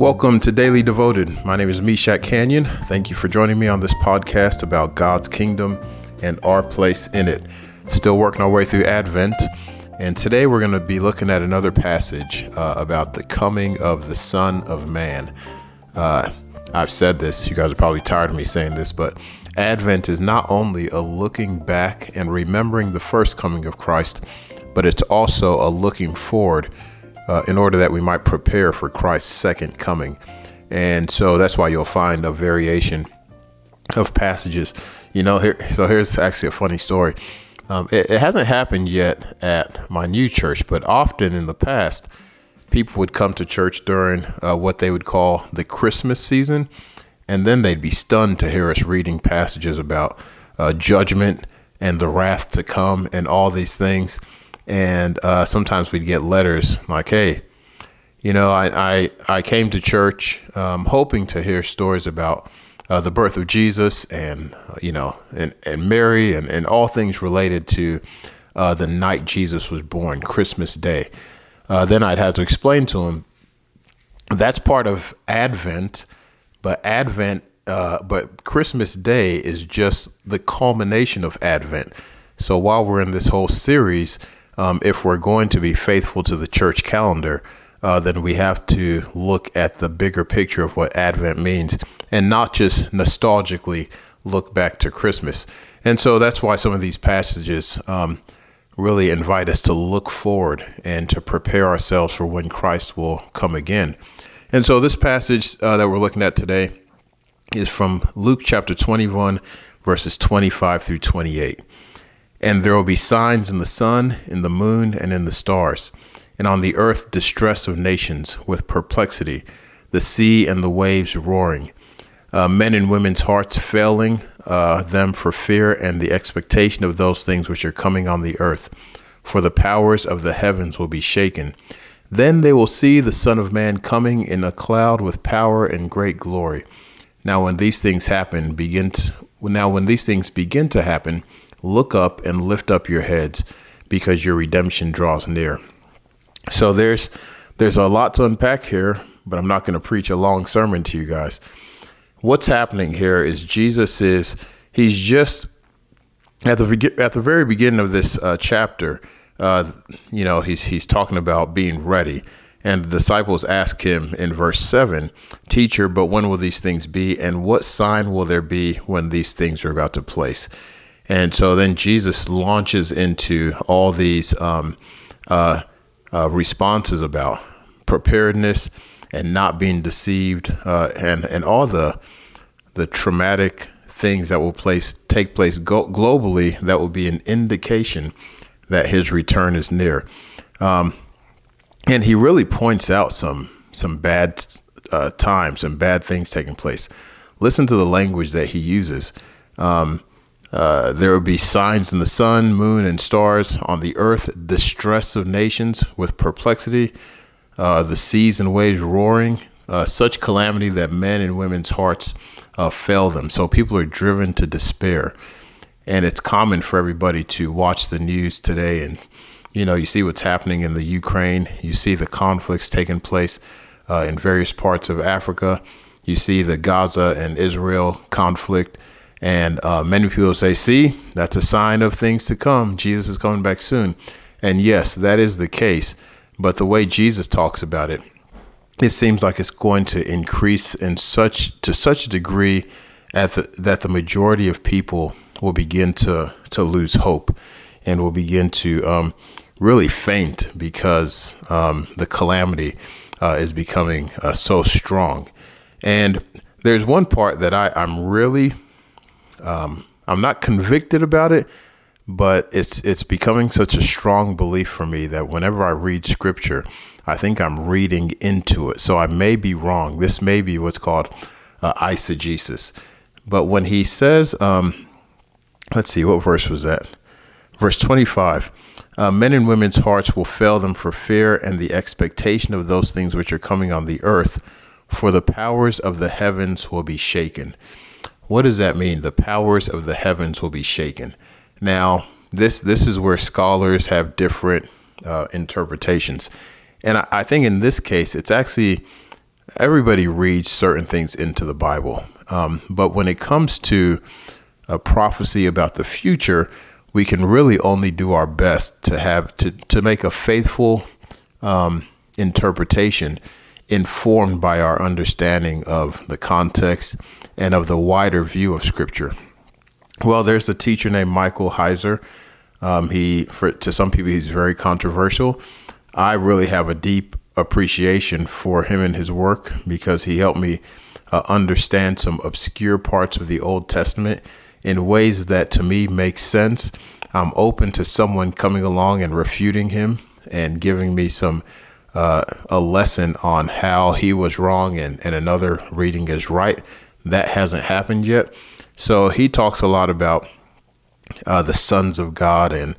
Welcome to Daily Devoted. My name is Meshach Kanyion. Thank you for joining me on this podcast about God's kingdom and our place in it. Still working our way through Advent, and today we're going to be looking at another passage uh, about the coming of the Son of Man. Uh, I've said this, you guys are probably tired of me saying this, but Advent is not only a looking back and remembering the first coming of Christ, but it's also a looking forward uh, in order that we might prepare for Christ's second coming. And so that's why you'll find a variation of passages. You know, here, so here's actually a funny story. Um, it, it, hasn't happened yet at my new church, but often in the past, people would come to church during uh, what they would call the Christmas season, and then they'd be stunned to hear us reading passages about uh, judgment and the wrath to come and all these things and uh, sometimes we'd get letters like, "Hey, you know, I I, I came to church um, hoping to hear stories about uh, the birth of Jesus and you know and and Mary and and all things related to uh, the night Jesus was born, Christmas Day." Uh, then I'd have to explain to him that's part of Advent, but Advent. Uh, but Christmas Day is just the culmination of Advent. So while we're in this whole series, um, if we're going to be faithful to the church calendar, uh, then we have to look at the bigger picture of what Advent means and not just nostalgically look back to Christmas. And so that's why some of these passages um, really invite us to look forward and to prepare ourselves for when Christ will come again. And so this passage uh, that we're looking at today is from Luke chapter 21, verses 25 through 28. And there will be signs in the sun, in the moon, and in the stars, and on the earth distress of nations with perplexity, the sea and the waves roaring, uh, men and women's hearts failing uh, them for fear and the expectation of those things which are coming on the earth. For the powers of the heavens will be shaken. Then they will see the Son of Man coming in a cloud with power and great glory. Now, when these things happen, begin to, now when these things begin to happen, look up and lift up your heads because your redemption draws near. So there's there's a lot to unpack here, but I'm not going to preach a long sermon to you guys. What's happening here is Jesus is he's just at the at the very beginning of this uh, chapter. Uh, you know, he's he's talking about being ready. And the disciples ask him in verse 7, Teacher, but when will these things be? And what sign will there be when these things are about to place? And so then Jesus launches into all these um, uh, uh, responses about preparedness and not being deceived, uh, and and all the the traumatic things that will place take place go- globally that will be an indication that his return is near. Um, and he really points out some some bad uh, times and bad things taking place. Listen to the language that he uses. Um, uh, there will be signs in the sun, moon, and stars on the earth, distress of nations with perplexity, uh, the seas and waves roaring, uh, such calamity that men and women's hearts uh, fail them. So people are driven to despair. And it's common for everybody to watch the news today and you know, you see what's happening in the Ukraine, you see the conflicts taking place uh, in various parts of Africa, you see the Gaza and Israel conflict. And uh, many people say, see, that's a sign of things to come. Jesus is coming back soon. And yes, that is the case. But the way Jesus talks about it, it seems like it's going to increase in such to such a degree at the, that the majority of people will begin to to lose hope and will begin to um, really faint because um, the calamity uh, is becoming uh, so strong. And there's one part that I, I'm really um, I'm not convicted about it, but it's it's becoming such a strong belief for me that whenever I read scripture, I think I'm reading into it. So I may be wrong. This may be what's called uh, eisegesis. But when he says, um, let's see, what verse was that? Verse 25. Uh, men and women's hearts will fail them for fear and the expectation of those things which are coming on the earth, for the powers of the heavens will be shaken. What does that mean? The powers of the heavens will be shaken. Now, this this is where scholars have different uh, interpretations, and I, I, think in this case, it's actually everybody reads certain things into the Bible. Um, but when it comes to a prophecy about the future, we can really only do our best to have to, to make a faithful um, interpretation informed by our understanding of the context and of the wider view of Scripture. Well, there's a teacher named Michael Heiser. Um, he, for, to some people, he's very controversial. I really have a deep appreciation for him and his work because he helped me uh, understand some obscure parts of the Old Testament in ways that to me make sense. I'm open to someone coming along and refuting him and giving me some uh, a lesson on how he was wrong and, and another reading is right. That hasn't happened yet. So he talks a lot about uh, the sons of God and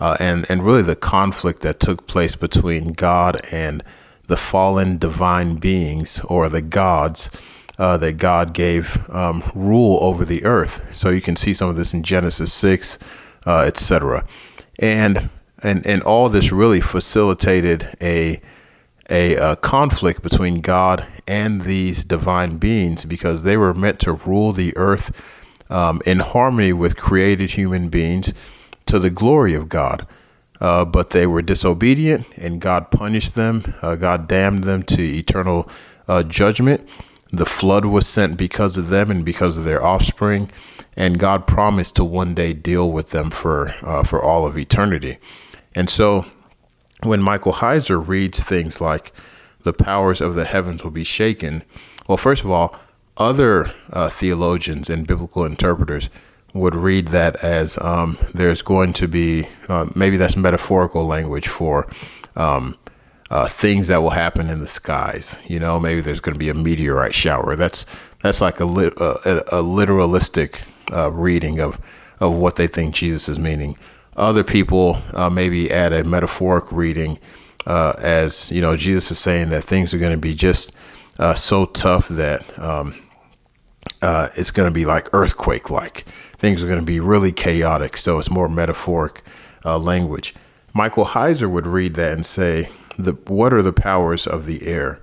uh, and and really the conflict that took place between God and the fallen divine beings or the gods uh, that God gave um, rule over the earth. So you can see some of this in Genesis six, uh, etc. And and and all this really facilitated a, a a conflict between God and these divine beings because they were meant to rule the earth um, in harmony with created human beings to the glory of God. Uh, but they were disobedient, and God punished them. Uh, God damned them to eternal uh, judgment. The flood was sent because of them and because of their offspring, and God promised to one day deal with them for uh, for all of eternity. And so, when Michael Heiser reads things like "the powers of the heavens will be shaken," well, first of all, other uh, theologians and biblical interpreters would read that as um, there's going to be uh, maybe that's metaphorical language for um, uh, things that will happen in the skies. You know, maybe there's going to be a meteorite shower. That's that's like a uh, a, a, literalistic uh, reading of of what they think Jesus is meaning. Other people uh, maybe add a metaphoric reading uh, as you know Jesus is saying that things are going to be just so tough that um, it's going to be like earthquake like things are going to be really chaotic. So it's more metaphoric uh, language. Michael Heiser would read that and say, the, What are the powers of the air?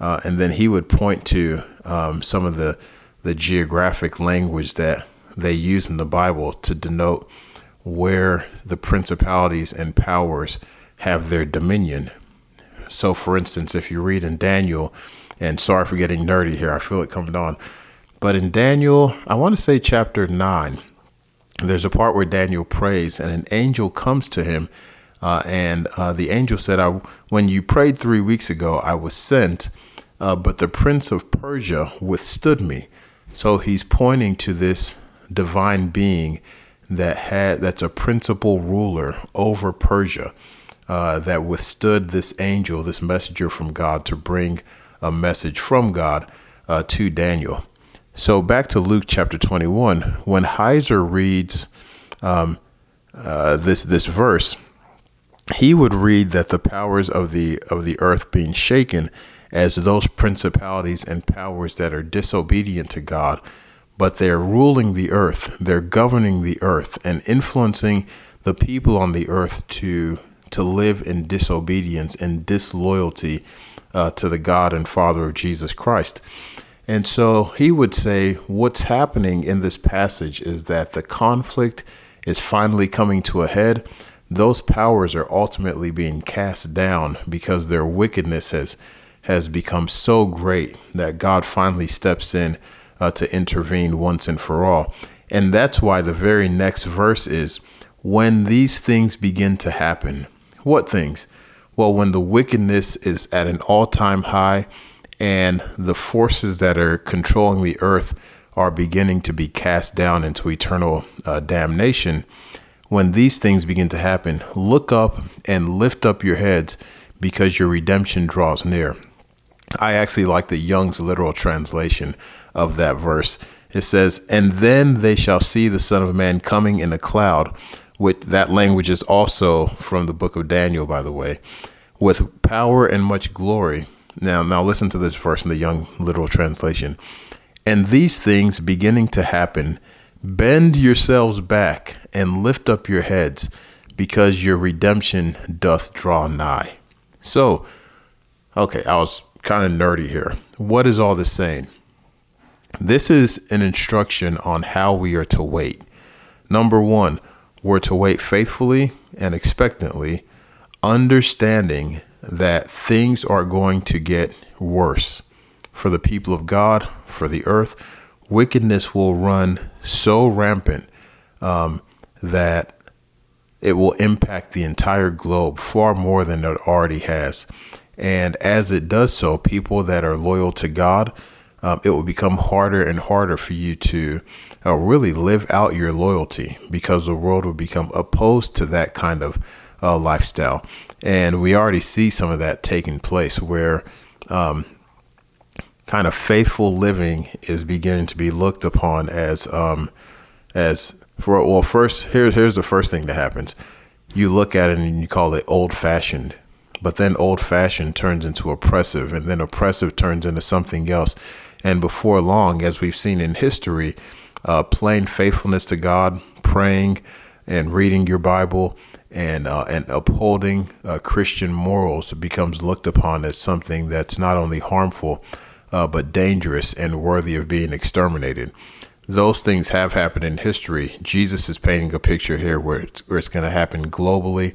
Uh, and then he would point to um, some of the, the geographic language that they use in the Bible to denote where the principalities and powers have their dominion. So, for instance, if you read in Daniel, and sorry for getting nerdy here, I feel it coming on. But in Daniel, I want to say chapter 9, there's a part where Daniel prays and an angel comes to him. Uh, and uh, the angel said, I, When you prayed three weeks ago, I was sent, uh, but the prince of Persia withstood me. So he's pointing to this divine being that had that's a principal ruler over Persia uh, that withstood this angel, this messenger from God, to bring a message from God uh, to Daniel. So back to Luke chapter 21, when Heiser reads um, uh, this this verse, he would read that the powers of the of the earth being shaken as those principalities and powers that are disobedient to God, but they're ruling the earth, they're governing the earth and influencing the people on the earth to to live in disobedience and disloyalty uh, to the God and Father of Jesus Christ. And so he would say, what's happening in this passage is that the conflict is finally coming to a head. Those powers are ultimately being cast down because their wickedness has has become so great that God finally steps in uh, to intervene once and for all. And that's why the very next verse is when these things begin to happen. What things? Well, when the wickedness is at an all time high and the forces that are controlling the earth are beginning to be cast down into eternal uh, damnation, when these things begin to happen, look up and lift up your heads because your redemption draws near. I actually like the Young's literal translation of that verse. It says, And then they shall see the Son of Man coming in a cloud, which that language is also from the book of Daniel, by the way, with power and much glory. Now, now listen to this verse in the Young Literal Translation. And these things beginning to happen, bend yourselves back and lift up your heads, because your redemption doth draw nigh. So, okay, I was kind of nerdy here. What is all this saying? This is an instruction on how we are to wait. Number one, we're to wait faithfully and expectantly, understanding that things are going to get worse for the people of God, for the earth. Wickedness will run so rampant um, that it will impact the entire globe far more than it already has. And as it does so, people that are loyal to God, um, it will become harder and harder for you to uh, really live out your loyalty because the world will become opposed to that kind of uh, lifestyle. And we already see some of that taking place where um, kind of faithful living is beginning to be looked upon as um, as for well first here here's the first thing that happens you look at it and you call it old fashioned but then old fashioned turns into oppressive and then oppressive turns into something else and before long as we've seen in history uh, plain faithfulness to God praying and reading your Bible and uh, and upholding uh, Christian morals becomes looked upon as something that's not only harmful uh, but dangerous and worthy of being exterminated. Those things have happened in history. Jesus is painting a picture here where it's, where it's going to happen globally,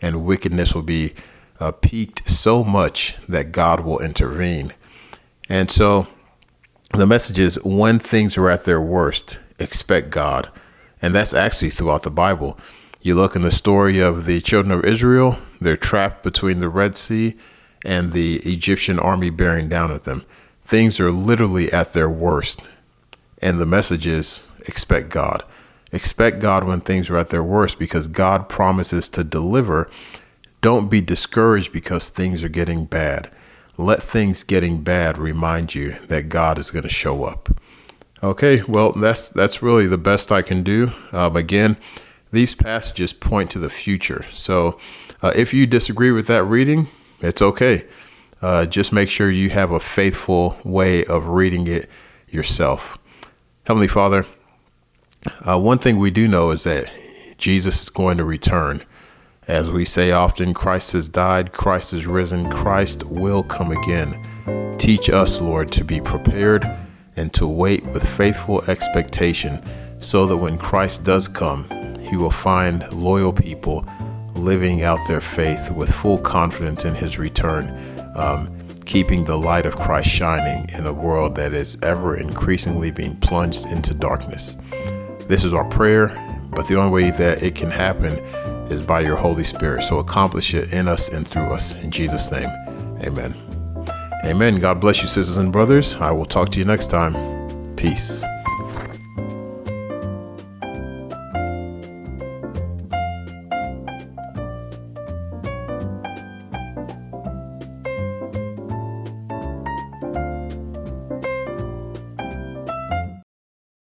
and wickedness will be uh, peaked so much that God will intervene. And so, the message is when things are at their worst, expect God. And that's actually throughout the Bible. You look in the story of the children of Israel, they're trapped between the Red Sea and the Egyptian army bearing down at them things are literally at their worst. And the message is expect God. Expect God when things are at their worst because God promises to deliver. Don't be discouraged because things are getting bad. Let things getting bad remind you that God is going to show up. Okay, well that's that's really the best I can do. Um, again, these passages point to the future. So uh, if you disagree with that reading, it's okay. Uh, just make sure you have a faithful way of reading it yourself. Heavenly Father, uh, one thing we do know is that Jesus is going to return. As we say often, Christ has died, Christ is risen, Christ will come again. Teach us, Lord, to be prepared and to wait with faithful expectation so that when Christ does come, he will find loyal people living out their faith with full confidence in his return um, keeping the light of Christ shining in a world that is ever increasingly being plunged into darkness. This is our prayer, but the only way that it can happen is by your Holy Spirit. So accomplish it in us and through us. In Jesus' name, amen. Amen. God bless you, sisters and brothers. I will talk to you next time. Peace.